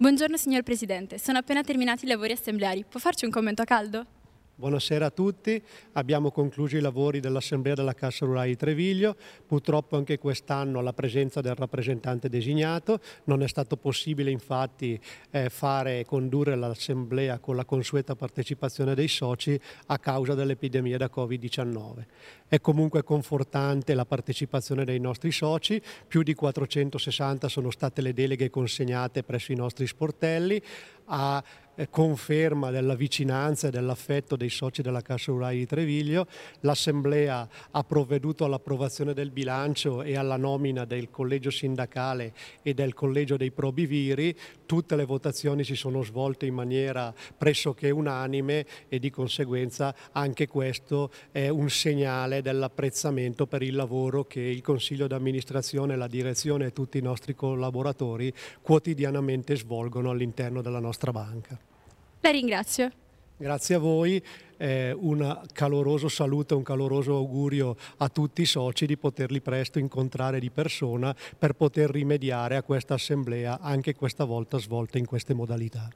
Buongiorno signor Presidente, sono appena terminati i lavori assembleari. Può farci un commento a caldo? Buonasera a tutti, abbiamo concluso i lavori dell'Assemblea della Cassa Rurale di Treviglio, purtroppo anche quest'anno la presenza del rappresentante designato, non è stato possibile infatti eh, fare e condurre l'Assemblea con la consueta partecipazione dei soci a causa dell'epidemia da Covid-19. È comunque confortante la partecipazione dei nostri soci, più di 460 sono state le deleghe consegnate presso i nostri sportelli, a conferma della vicinanza e dell'affetto dei soci della Cassa Rurale di Treviglio. L'Assemblea ha provveduto all'approvazione del bilancio e alla nomina del collegio sindacale e del collegio dei probiviri. Tutte le votazioni si sono svolte in maniera pressoché unanime e di conseguenza anche questo è un segnale dell'apprezzamento per il lavoro che il Consiglio d'amministrazione, la direzione e tutti i nostri collaboratori quotidianamente svolgono all'interno della nostra banca. La ringrazio. Grazie a voi, eh, un caloroso saluto un caloroso augurio a tutti i soci di poterli presto incontrare di persona per poter rimediare a questa assemblea anche questa volta svolta in queste modalità.